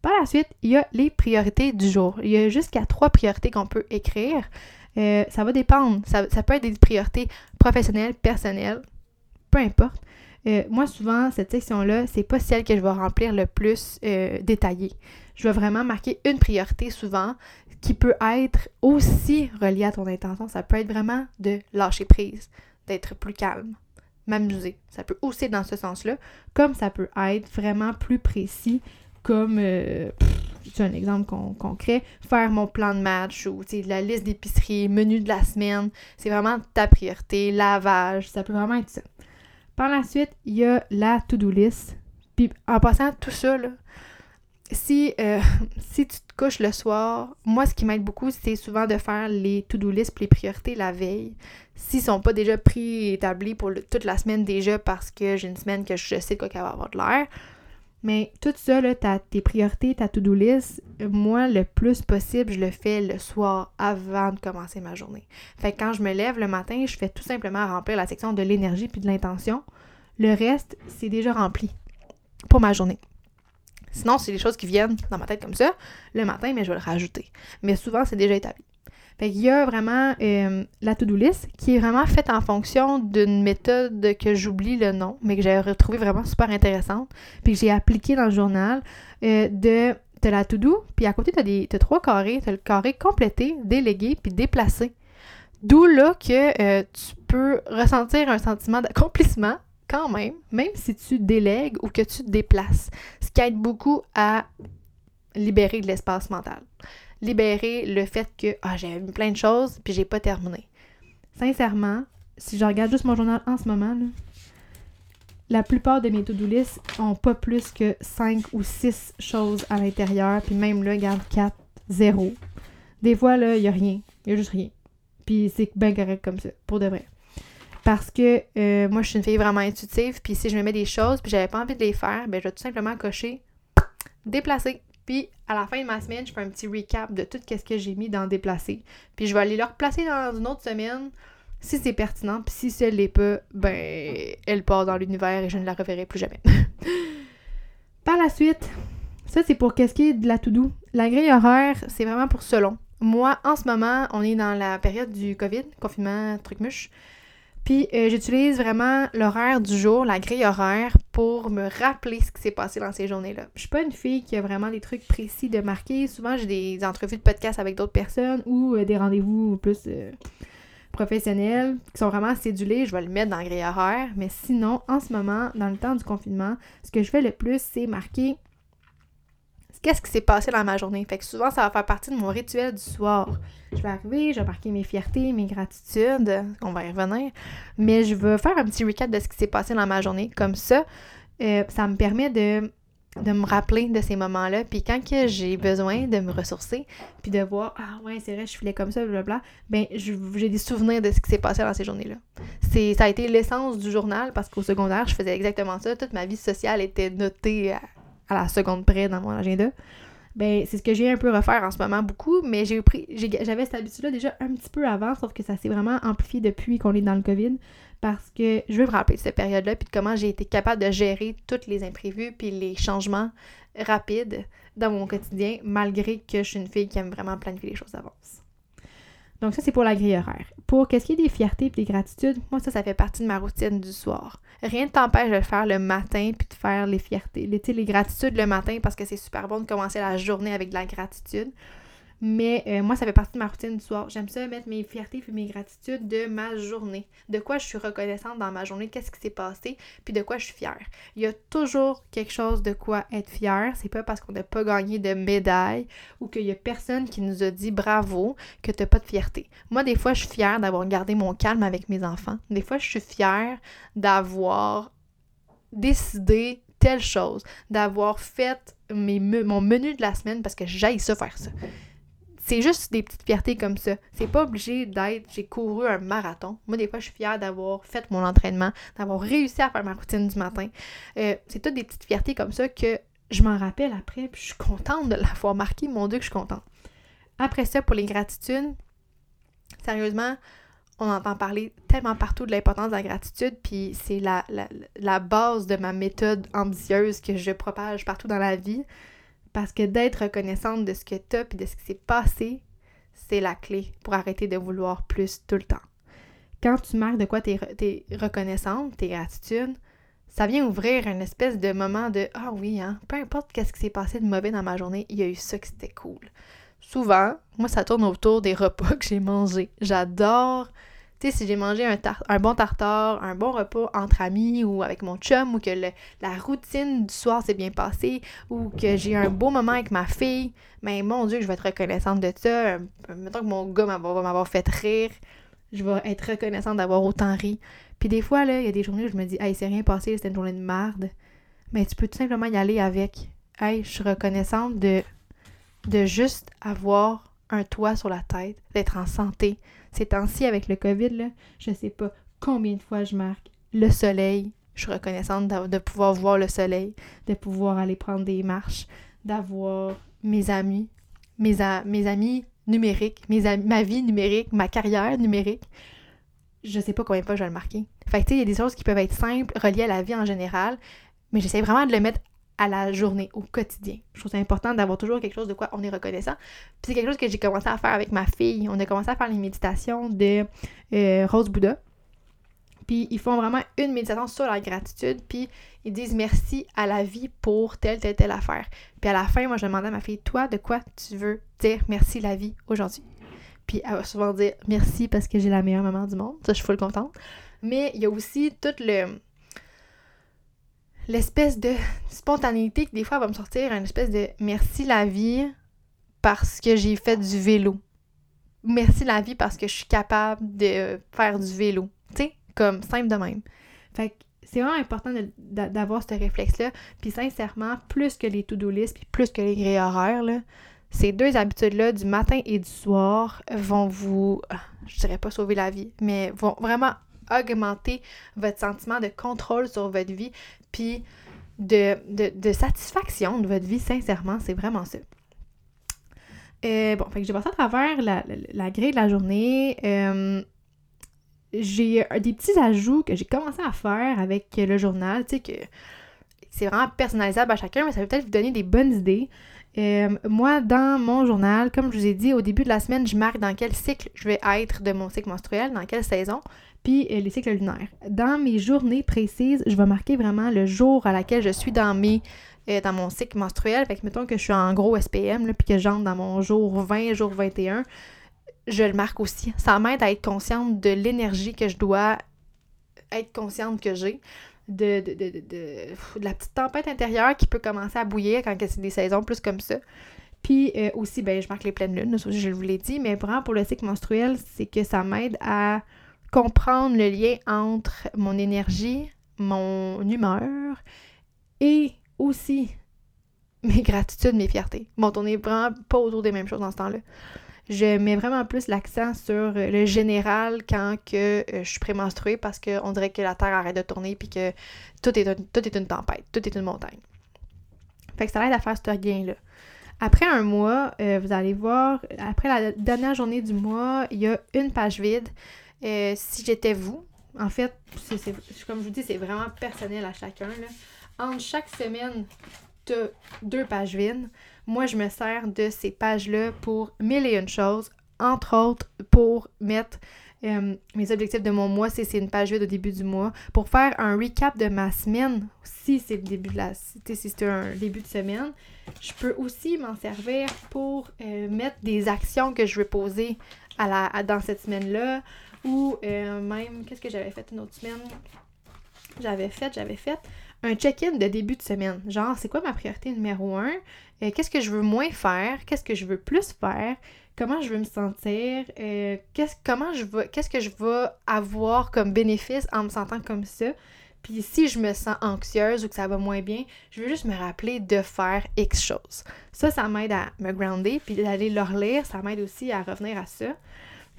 Par la suite, il y a les priorités du jour. Il y a jusqu'à trois priorités qu'on peut écrire. Euh, ça va dépendre. Ça, peut être des priorités professionnelles, personnelles, peu importe. Euh, moi, souvent, cette section-là, c'est pas celle que je vais remplir le plus euh, détaillée. Je vais vraiment marquer une priorité souvent qui peut être aussi relié à ton intention. Ça peut être vraiment de lâcher prise, d'être plus calme, m'amuser. Ça peut aussi être dans ce sens-là, comme ça peut être vraiment plus précis, comme, euh, c'est un exemple concret, faire mon plan de match ou la liste d'épicerie, menu de la semaine. C'est vraiment ta priorité, lavage, ça peut vraiment être ça. Par la suite, il y a la to-do list. Puis en passant tout ça, là, si, euh, si tu te couches le soir, moi, ce qui m'aide beaucoup, c'est souvent de faire les to-do list les priorités la veille. S'ils ne sont pas déjà préétablis pour toute la semaine déjà parce que j'ai une semaine que je sais quoi qu'elle va avoir de l'air. Mais tout ça, là, tes priorités, ta to-do list, moi, le plus possible, je le fais le soir avant de commencer ma journée. Fait que quand je me lève le matin, je fais tout simplement remplir la section de l'énergie puis de l'intention. Le reste, c'est déjà rempli pour ma journée. Sinon, c'est des choses qui viennent dans ma tête comme ça le matin, mais je vais le rajouter. Mais souvent, c'est déjà établi. Fait y a vraiment euh, la to-do list qui est vraiment faite en fonction d'une méthode que j'oublie le nom, mais que j'ai retrouvée vraiment super intéressante, puis que j'ai appliquée dans le journal euh, de la to-do, puis à côté, tu as, trois carrés. Tu as le carré complété, délégué, puis déplacé. D'où là que euh, tu peux ressentir un sentiment d'accomplissement quand même, même si tu délègues ou que tu te déplaces, ce qui aide beaucoup à libérer de l'espace mental. Libérer le fait que ah, j'ai plein de choses puis j'ai pas terminé. Sincèrement, si je regarde juste mon journal en ce moment, la plupart de mes to-do lists ont pas plus que 5 ou 6 choses à l'intérieur. Puis même là, regarde 4, 0. Des fois, là, il n'y a rien. Il n'y a juste rien. Puis c'est bien correct comme ça, pour de vrai. Parce que euh, moi, je suis une fille vraiment intuitive. Puis si je me mets des choses, puis j'avais pas envie de les faire, ben je vais tout simplement cocher déplacer. Puis à la fin de ma semaine, je fais un petit recap de tout ce que j'ai mis dans déplacer. Puis je vais aller le replacer dans une autre semaine si c'est pertinent. Puis si ce l'est pas, ben elle part dans l'univers et je ne la reverrai plus jamais. Par la suite, ça c'est pour qu'est-ce qui est de la to do. La grille horaire, c'est vraiment pour selon. Moi, en ce moment, on est dans la période du COVID, confinement, truc muche. Puis euh, j'utilise vraiment l'horaire du jour, la grille horaire, pour me rappeler ce qui s'est passé dans ces journées-là. Je suis pas une fille qui a vraiment des trucs précis de marquer. Souvent, j'ai des entrevues de podcast avec d'autres personnes ou euh, des rendez-vous plus euh, professionnels qui sont vraiment cédulés. Je vais le mettre dans la grille horaire. Mais sinon, en ce moment, dans le temps du confinement, ce que je fais le plus, c'est marquer qu'est-ce qui s'est passé dans ma journée? Fait que souvent, ça va faire partie de mon rituel du soir. Je vais arriver, je vais marquer mes fiertés, mes gratitudes, on va y revenir, mais je vais faire un petit recap de ce qui s'est passé dans ma journée. Comme ça, euh, ça me permet de, de me rappeler de ces moments-là. Puis quand j'ai besoin de me ressourcer, puis de voir, ah ouais, c'est vrai, je filais comme ça, blablabla, ben j'ai des souvenirs de ce qui s'est passé dans ces journées-là. Ça a été l'essence du journal parce qu'au secondaire, je faisais exactement ça. Toute ma vie sociale était notée à à la seconde près dans mon agenda. Ben, c'est ce que j'ai un peu refaire en ce moment beaucoup, mais j'ai pris j'avais cette habitude-là déjà un petit peu avant, sauf que ça s'est vraiment amplifié depuis qu'on est dans le COVID, parce que je veux me rappeler de cette période-là, puis de comment j'ai été capable de gérer tous les imprévus, puis les changements rapides dans mon quotidien, malgré que je suis une fille qui aime vraiment planifier les choses d'avance. Donc ça, c'est pour la grille horaire. Pour qu'est-ce qui est des fiertés et des gratitudes, moi, ça, ça fait partie de ma routine du soir. Rien ne t'empêche de le faire le matin puis de faire les fiertés. Les, les gratitudes le matin parce que c'est super bon de commencer la journée avec de la gratitude. Mais euh, moi, ça fait partie de ma routine du soir. J'aime ça mettre mes fiertés et mes gratitudes de ma journée. De quoi je suis reconnaissante dans ma journée, qu'est-ce qui s'est passé, puis de quoi je suis fière. Il y a toujours quelque chose de quoi être fière. C'est pas parce qu'on n'a pas gagné de médaille ou qu'il y a personne qui nous a dit bravo que t'as pas de fierté. Moi, des fois, je suis fière d'avoir gardé mon calme avec mes enfants. Des fois, je suis fière d'avoir décidé telle chose, d'avoir fait mon menu de la semaine parce que j'aille ça faire ça. C'est juste des petites fiertés comme ça. C'est pas obligé d'être j'ai couru un marathon. Moi, des fois, je suis fière d'avoir fait mon entraînement, d'avoir réussi à faire ma routine du matin. Euh, c'est toutes des petites fiertés comme ça que je m'en rappelle après, puis je suis contente de l'avoir marqué. Mon Dieu, que je suis contente. Après ça, pour les gratitudes, sérieusement, on entend parler tellement partout de l'importance de la gratitude, puis c'est la, la, la, base de ma méthode ambitieuse que je propage partout dans la vie. Parce que d'être reconnaissante de ce que tu as et de ce qui s'est passé, c'est la clé pour arrêter de vouloir plus tout le temps. Quand tu marques de quoi tu es, reconnaissante, tes gratitudes, ça vient ouvrir une espèce de moment de Ah oui, hein, peu importe qu'est-ce qui s'est passé de mauvais dans ma journée, il y a eu ça qui c'était cool. Souvent, moi, ça tourne autour des repas que j'ai mangés. J'adore tu sais, si j'ai mangé un, bon tartare, un bon repas entre amis ou avec mon chum, ou que la routine du soir s'est bien passée, ou que j'ai un beau moment avec ma fille, mais ben, mon Dieu, je vais être reconnaissante de ça. Mettons que mon gars va m'avoir fait rire, je vais être reconnaissante d'avoir autant ri. Puis des fois, là, il y a des journées où je me dis, hey, c'est rien passé, c'était une journée de merde. Mais tu peux tout simplement y aller avec. Hey, je suis reconnaissante de, de juste avoir un toit sur la tête, d'être en santé, ces temps-ci, avec le COVID, là, je sais pas combien de fois je marque le soleil. Je suis reconnaissante de, pouvoir voir le soleil, de pouvoir aller prendre des marches, d'avoir mes amis, mes, amis numériques, mes ma vie numérique, ma carrière numérique. Je sais pas combien de fois je vais le marquer. Fait tu sais, il y a des choses qui peuvent être simples, reliées à la vie en général, mais j'essaie vraiment de le mettre à la journée, au quotidien. Je trouve ça important d'avoir toujours quelque chose de quoi on est reconnaissant. Puis c'est quelque chose que j'ai commencé à faire avec ma fille. On a commencé à faire les méditations de euh, Rose Bouddha. Puis ils font vraiment une méditation sur la gratitude, puis ils disent merci à la vie pour telle, telle, telle affaire. Puis à la fin, moi, je demandais à ma fille, toi, de quoi tu veux dire merci la vie aujourd'hui? Puis elle va souvent dire merci parce que j'ai la meilleure maman du monde. Ça, je suis full contente. Mais il y a aussi tout le l'espèce de spontanéité que des fois va me sortir, une espèce de merci la vie parce que j'ai fait du vélo. Merci la vie parce que je suis capable de faire du vélo. Tu sais, comme simple de même. Fait que c'est vraiment important d'avoir ce réflexe-là. Puis sincèrement, plus que les to-do list, puis plus que les grilles horaires, là, ces deux habitudes-là, du matin et du soir, vont vous, je dirais pas sauver la vie, mais vont vraiment augmenter votre sentiment de contrôle sur votre vie, puis de, de, satisfaction de votre vie, sincèrement, c'est vraiment ça. Euh, bon, fait que j'ai passé à travers la, grille de la journée. Euh, j'ai des petits ajouts que j'ai commencé à faire avec le journal, tu sais, que c'est vraiment personnalisable à chacun, mais ça peut peut-être vous donner des bonnes idées. Euh, moi, dans mon journal, comme je vous ai dit, au début de la semaine, je marque dans quel cycle je vais être de mon cycle menstruel, dans quelle saison, puis euh, les cycles lunaires. Dans mes journées précises, je vais marquer vraiment le jour à laquelle je suis dans mes euh, dans mon cycle menstruel. Fait que mettons que je suis en gros SPM, puis que j'entre dans mon jour 20, jour 21, je le marque aussi. Ça m'aide à être consciente de l'énergie que je dois être consciente que j'ai. De, de, la petite tempête intérieure qui peut commencer à bouillir quand c'est des saisons plus comme ça. Puis euh, aussi, ben, je marque les pleines lunes, je vous l'ai dit, mais vraiment pour le cycle menstruel, c'est que ça m'aide à comprendre le lien entre mon énergie, mon humeur et aussi mes gratitudes, mes fiertés. Bon, on n'est vraiment pas autour des mêmes choses dans ce temps-là je mets vraiment plus l'accent sur euh, le général quand que euh, je suis prémenstruée parce qu'on dirait que la Terre arrête de tourner puis que tout est, tout est une tempête, tout est une montagne. Fait que ça aide à faire ce lien-là. Après un mois, euh, vous allez voir, après la dernière journée du mois, il y a une page vide. Si j'étais vous, en fait, comme je vous dis, c'est vraiment personnel à chacun. Entre chaque semaine, tu as deux pages vides. Moi, je me sers de ces pages-là pour mille et une choses, entre autres pour mettre euh, mes objectifs de mon mois, si c'est une page vide au début du mois, pour faire un recap de ma semaine, si c'est le début de la si un début de semaine. Je peux aussi m'en servir pour euh, mettre des actions que je veux poser dans cette semaine-là. Ou euh, même, qu'est-ce que j'avais fait une autre semaine? J'avais fait, j'avais fait un check-in de début de semaine. Genre, c'est quoi ma priorité numéro un? Euh, qu'est-ce que je veux moins faire? Qu'est-ce que je veux plus faire? Comment je veux me sentir? Euh, qu'est-ce, comment je veux, qu'est-ce que je veux avoir comme bénéfice en me sentant comme ça? Puis si je me sens anxieuse ou que ça va moins bien, je veux juste me rappeler de faire X chose. Ça, ça m'aide à me grounder, puis d'aller leur lire, ça m'aide aussi à revenir à ça.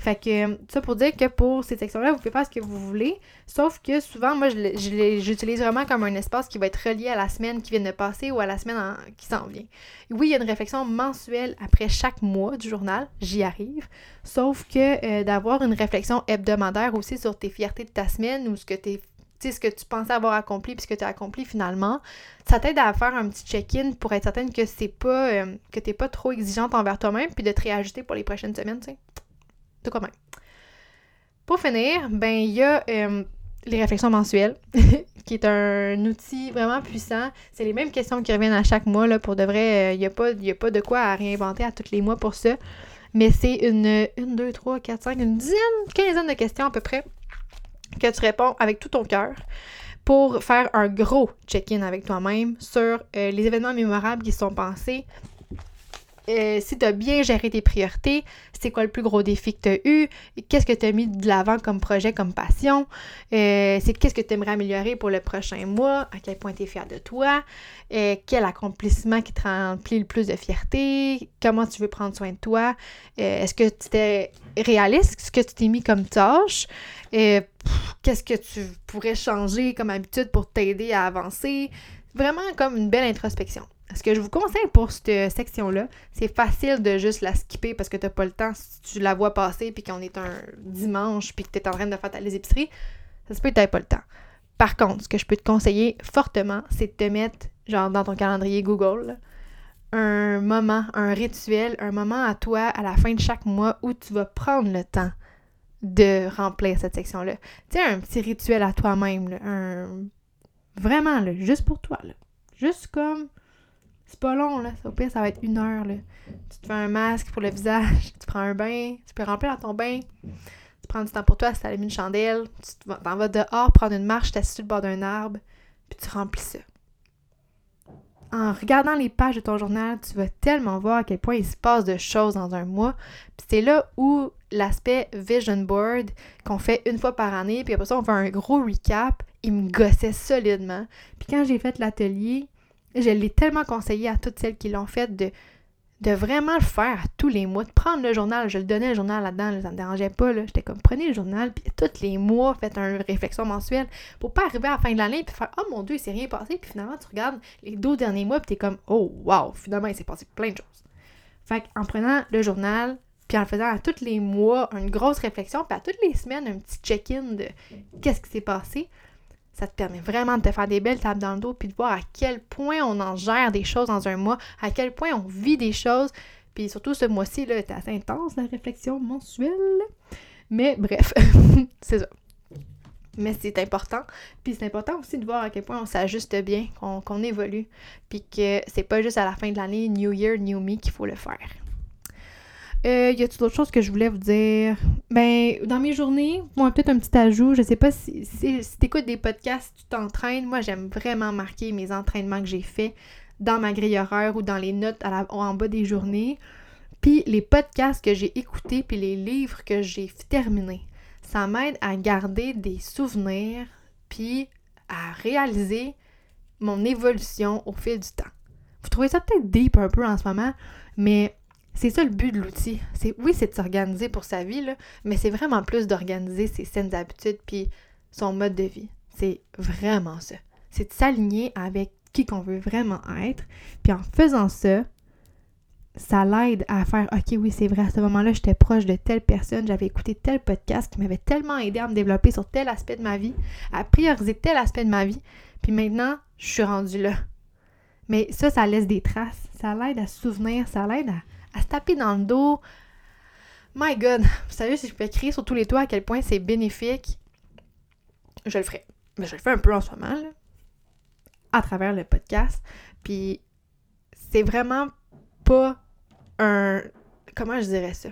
Fait que, ça pour dire que pour ces sections-là, vous pouvez faire ce que vous voulez, sauf que souvent, moi, j'utilise vraiment comme un espace qui va être relié à la semaine qui vient de passer ou à la semaine qui s'en vient. Oui, il y a une réflexion mensuelle après chaque mois du journal, j'y arrive, sauf que euh, d'avoir une réflexion hebdomadaire aussi sur tes fiertés de ta semaine ou ce que tu ce que tu pensais avoir accompli puis ce que tu as accompli finalement, ça t'aide à faire un petit check-in pour être certaine que c'est pas euh, que t'es pas trop exigeante envers toi-même puis de te réajuster pour les prochaines semaines, tu sais de quoi même. Pour finir, ben il y a euh, les réflexions mensuelles, qui est un outil vraiment puissant. C'est les mêmes questions qui reviennent à chaque mois. Là, pour de vrai, il n'y a, pas, a pas de quoi à réinventer à tous les mois pour ça. Mais c'est une, une, deux, trois, quatre, cinq, une dizaine, quinzaine de questions à peu près que tu réponds avec tout ton cœur pour faire un gros check-in avec toi-même sur euh, les événements mémorables qui se sont passés, euh, si tu as bien géré tes priorités, c'est quoi le plus gros défi que tu as eu, qu'est-ce que tu as mis de l'avant comme projet, comme passion, euh, c'est qu'est-ce que tu aimerais améliorer pour le prochain mois, à quel point tu es fier de toi, euh, quel accomplissement qui te remplit le plus de fierté, comment tu veux prendre soin de toi, est-ce que tu étais réaliste, ce que tu t'es mis comme tâche, qu'est-ce que tu pourrais changer comme habitude pour t'aider à avancer, vraiment comme une belle introspection. Ce que je vous conseille pour cette section-là, c'est facile de juste la skipper parce que tu n'as pas le temps. Si tu la vois passer puis qu'on est un dimanche puis que tu es en train de faire les épiceries, ça se peut que tu n'aies pas le temps. Par contre, ce que je peux te conseiller fortement, c'est de te mettre, genre dans ton calendrier Google, un moment, un rituel, un moment à toi à la fin de chaque mois où tu vas prendre le temps de remplir cette section-là. Tu sais, un petit rituel à toi-même, un... vraiment, là, juste pour toi. Là. Juste comme c'est pas long, là. Au pire, ça va être une heure, là. Tu te fais un masque pour le visage, tu prends un bain, tu peux remplir dans ton bain. Tu prends du temps pour toi, tu t'allumes une chandelle, tu vas dehors prendre une marche, tu sur le bord d'un arbre, puis tu remplis ça. en regardant les pages de ton journal, tu vas tellement voir à quel point il se passe de choses dans un mois. Puis c'est là où l'aspect vision board qu'on fait une fois par année, puis après ça on fait un gros recap, il me gossait solidement. Puis quand j'ai fait l'atelier, je l'ai tellement conseillé à toutes celles qui l'ont fait de de vraiment le faire tous les mois, de prendre le journal. Je le donnais le journal là-dedans, ça me dérangeait pas. J'étais comme, prenez le journal, puis tous les mois, faites une réflexion mensuelle pour pas arriver à la fin de l'année puis faire, oh mon Dieu, il s'est rien passé. Puis finalement, tu regardes les deux derniers mois, puis t'es comme, oh wow, finalement, il s'est passé plein de choses. Fait en prenant le journal, puis en faisant à tous les mois une grosse réflexion, puis à toutes les semaines un petit check-in de qu'est-ce qui s'est passé, ça te permet vraiment de te faire des belles tables dans le dos puis de voir à quel point on en gère des choses dans un mois, à quel point on vit des choses. Puis surtout ce mois-ci, là, c'était assez intense la réflexion mensuelle. Mais bref, c'est ça. Mais c'est important. Puis c'est important aussi de voir à quel point on s'ajuste bien, qu'on évolue. Puis que c'est pas juste à la fin de l'année, New Year, New Me, qu'il faut le faire. Euh, y a-t-il d'autres choses que je voulais vous dire? Ben, dans mes journées, moi, peut-être un petit ajout. Je sais pas si, si, si tu écoutes des podcasts, tu t'entraînes. Moi, j'aime vraiment marquer mes entraînements que j'ai faits dans ma grille horaire ou dans les notes en bas des journées. Puis les podcasts que j'ai écoutés, puis les livres que j'ai terminés. Ça m'aide à garder des souvenirs, puis à réaliser mon évolution au fil du temps. Vous trouvez ça peut-être deep un peu en ce moment, mais c'est ça le but de l'outil. C'est oui, c'est de s'organiser pour sa vie, mais c'est vraiment plus d'organiser ses saines habitudes puis son mode de vie. C'est vraiment ça. C'est de s'aligner avec qui qu'on veut vraiment être. Puis en faisant ça, ça l'aide à faire OK, oui, c'est vrai, à ce moment-là, j'étais proche de telle personne, j'avais écouté tel podcast qui m'avait tellement aidé à me développer sur tel aspect de ma vie, à prioriser tel aspect de ma vie. Puis maintenant, je suis rendue là. Mais ça, ça laisse des traces. Ça l'aide à se souvenir, ça l'aide à à se taper dans le dos. My God, vous savez, si je peux crier sur tous les toits à quel point c'est bénéfique, je le ferai. Mais je le fais un peu en ce moment, là, à travers le podcast. Puis c'est vraiment pas un. Comment je dirais ça?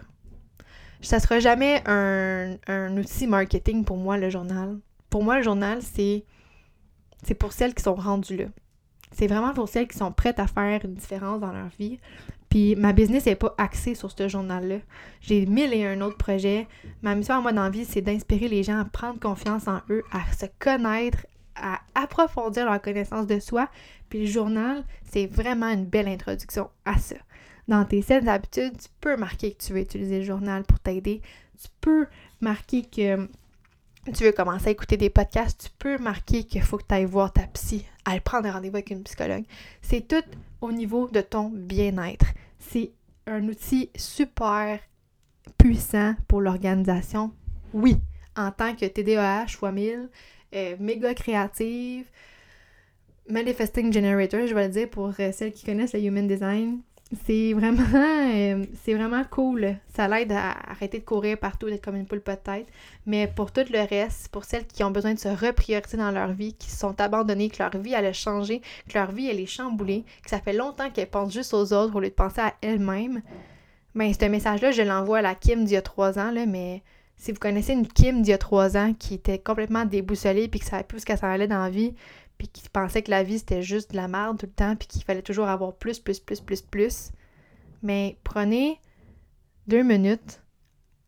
Ça sera jamais un, un outil marketing pour moi, le journal. Pour moi, le journal, c'est. C'est pour celles qui sont rendues là. C'est vraiment pour celles qui sont prêtes à faire une différence dans leur vie. Puis ma business n'est pas axée sur ce journal-là. J'ai mille et un autres projets. Ma mission à moi dans la vie, c'est d'inspirer les gens à prendre confiance en eux, à se connaître, à approfondir leur connaissance de soi. Puis le journal, c'est vraiment une belle introduction à ça. Dans tes saines habitudes, tu peux marquer que tu veux utiliser le journal pour t'aider. Tu peux marquer que tu veux commencer à écouter des podcasts, tu peux marquer qu'il faut que tu ailles voir ta psy, aller prendre rendez-vous avec une psychologue. C'est tout au niveau de ton bien-être. C'est un outil super puissant pour l'organisation. Oui, en tant que TDAH fois 1000, euh, méga créative, manifesting generator, je vais le dire pour euh, celles qui connaissent le human design c'est vraiment, euh, c'est vraiment cool. Ça l'aide à arrêter de courir partout, d'être comme une poule peut-être. Mais pour tout le reste, pour celles qui ont besoin de se reprioriser dans leur vie, qui sont abandonnées, que leur vie elle a changé, que leur vie elle est chamboulée, que ça fait longtemps qu'elles pensent juste aux autres au lieu de penser à elles-mêmes, ben ce message-là, je l'envoie à la Kim d'il y a trois ans, là, mais si vous connaissez une Kim d'il y a trois ans qui était complètement déboussolée puis qui savait plus ce qu'elle s'en allait dans la vie, puis qui pensait que la vie c'était juste de la merde tout le temps, puis qu'il fallait toujours avoir plus, plus, plus, plus, plus. Mais prenez deux minutes,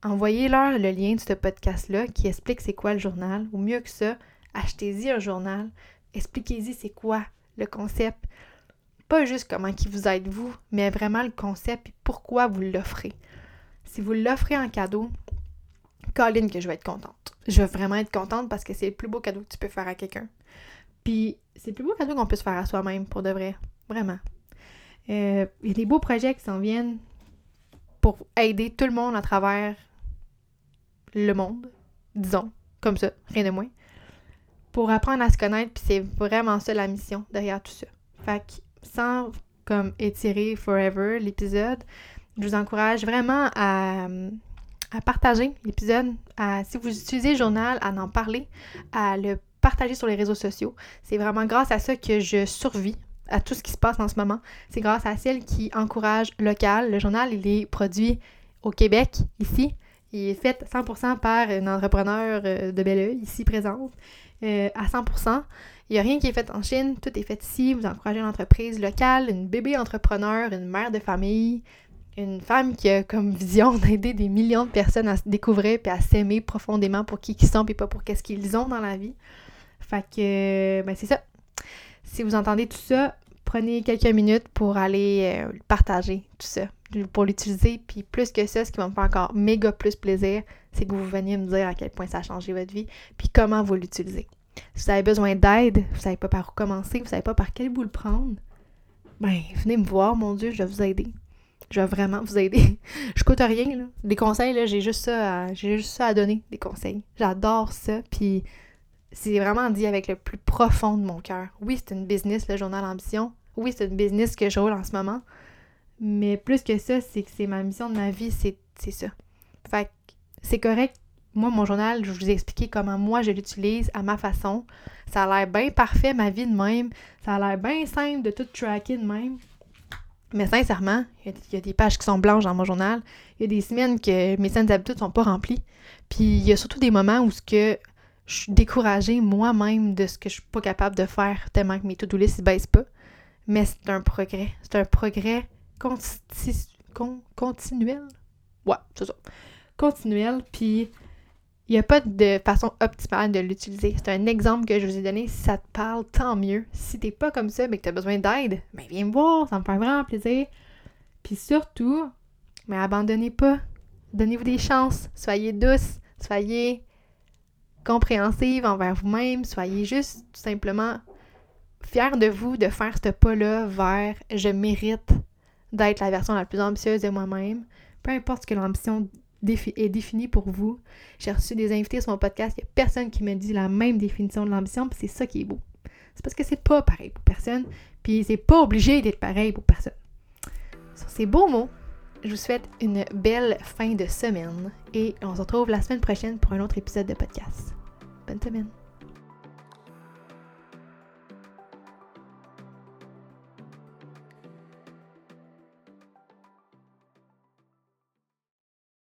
envoyez-leur le lien de ce podcast-là qui explique c'est quoi le journal, ou mieux que ça, achetez-y un journal, expliquez-y c'est quoi le concept. Pas juste comment qui vous aide vous, mais vraiment le concept et pourquoi vous l'offrez. Si vous l'offrez en cadeau, Colline que je vais être contente. Je vais vraiment être contente parce que c'est le plus beau cadeau que tu peux faire à quelqu'un. Puis c'est le plus beau cadeau qu'on puisse faire à soi-même, pour de vrai. Vraiment. Euh, il y a des beaux projets qui s'en viennent pour aider tout le monde à travers le monde, disons, comme ça, rien de moins. Pour apprendre à se connaître, puis c'est vraiment ça la mission derrière tout ça. Fait que sans comme étirer forever l'épisode, je vous encourage vraiment à, à partager l'épisode, si vous utilisez le journal, à en parler, à le partager sur les réseaux sociaux. C'est vraiment grâce à ça que je survis à tout ce qui se passe en ce moment. C'est grâce à celle qui encourage local. Le journal, il est produit au Québec, ici. Il est fait 100% par un entrepreneur euh, de Belleuil, ici présente, euh, à 100%. Il n'y a rien qui est fait en Chine, tout est fait ici. Vous encouragez une entreprise locale, une bébé entrepreneur, une mère de famille, une femme qui a comme vision d'aider des millions de personnes à se découvrir et à s'aimer profondément pour qui ils sont et pas pour qu'est-ce qu'ils ont dans la vie. Fait que, ben c'est ça. Si vous entendez tout ça, prenez quelques minutes pour aller euh, partager tout ça, pour l'utiliser. Puis plus que ça, ce qui va me faire encore méga plus plaisir, c'est que vous veniez me dire à quel point ça a changé votre vie, puis comment vous l'utilisez. Si vous avez besoin d'aide, vous savez pas par où commencer, vous savez pas par quel bout le prendre, ben venez me voir, mon Dieu, je vais vous aider. Je vais vraiment vous aider. je coûte rien, là. Des conseils, là, j'ai juste ça à, j'ai juste ça à donner, des conseils. J'adore ça, puis c'est vraiment dit avec le plus profond de mon cœur. Oui, c'est une business, le journal Ambition. Oui, c'est une business que je roule en ce moment. Mais plus que ça, c'est que c'est ma mission de ma vie, c'est, ça. Fait que c'est correct. Moi, mon journal, je vous ai expliqué comment moi je l'utilise à ma façon. Ça a l'air bien parfait, ma vie de même. Ça a l'air bien simple de tout tracker de même. Mais sincèrement, il y, a des pages qui sont blanches dans mon journal. Il y a des semaines que mes scènes d'habitude sont pas remplies. Puis il y a surtout des moments où ce que je suis découragée moi-même de ce que je suis pas capable de faire tellement que mes to-do list ne baissent pas. Mais c'est un progrès. C'est un progrès continuel. Ouais, c'est ça. Continuel. Puis il n'y a pas de façon optimale de l'utiliser. C'est un exemple que je vous ai donné. Si ça te parle, tant mieux. Si t'es pas comme ça, mais que tu as besoin d'aide, ben viens me voir, ça me fait vraiment plaisir. Puis surtout, mais abandonnez pas. Donnez-vous des chances. Soyez douce. Soyez compréhensive envers vous-même. Soyez juste tout simplement fiers de vous de faire ce pas-là vers je mérite d'être la version la plus ambitieuse de moi-même. Peu importe ce que l'ambition est définie pour vous. J'ai reçu des invités sur mon podcast, il n'y a personne qui me dit la même définition de l'ambition, puis c'est ça qui est beau. C'est parce que c'est pas pareil pour personne, puis c'est pas obligé d'être pareil pour personne. Sur ces beaux mots, je vous souhaite une belle fin de semaine et on se retrouve la semaine prochaine pour un autre épisode de podcast. Bonne semaine!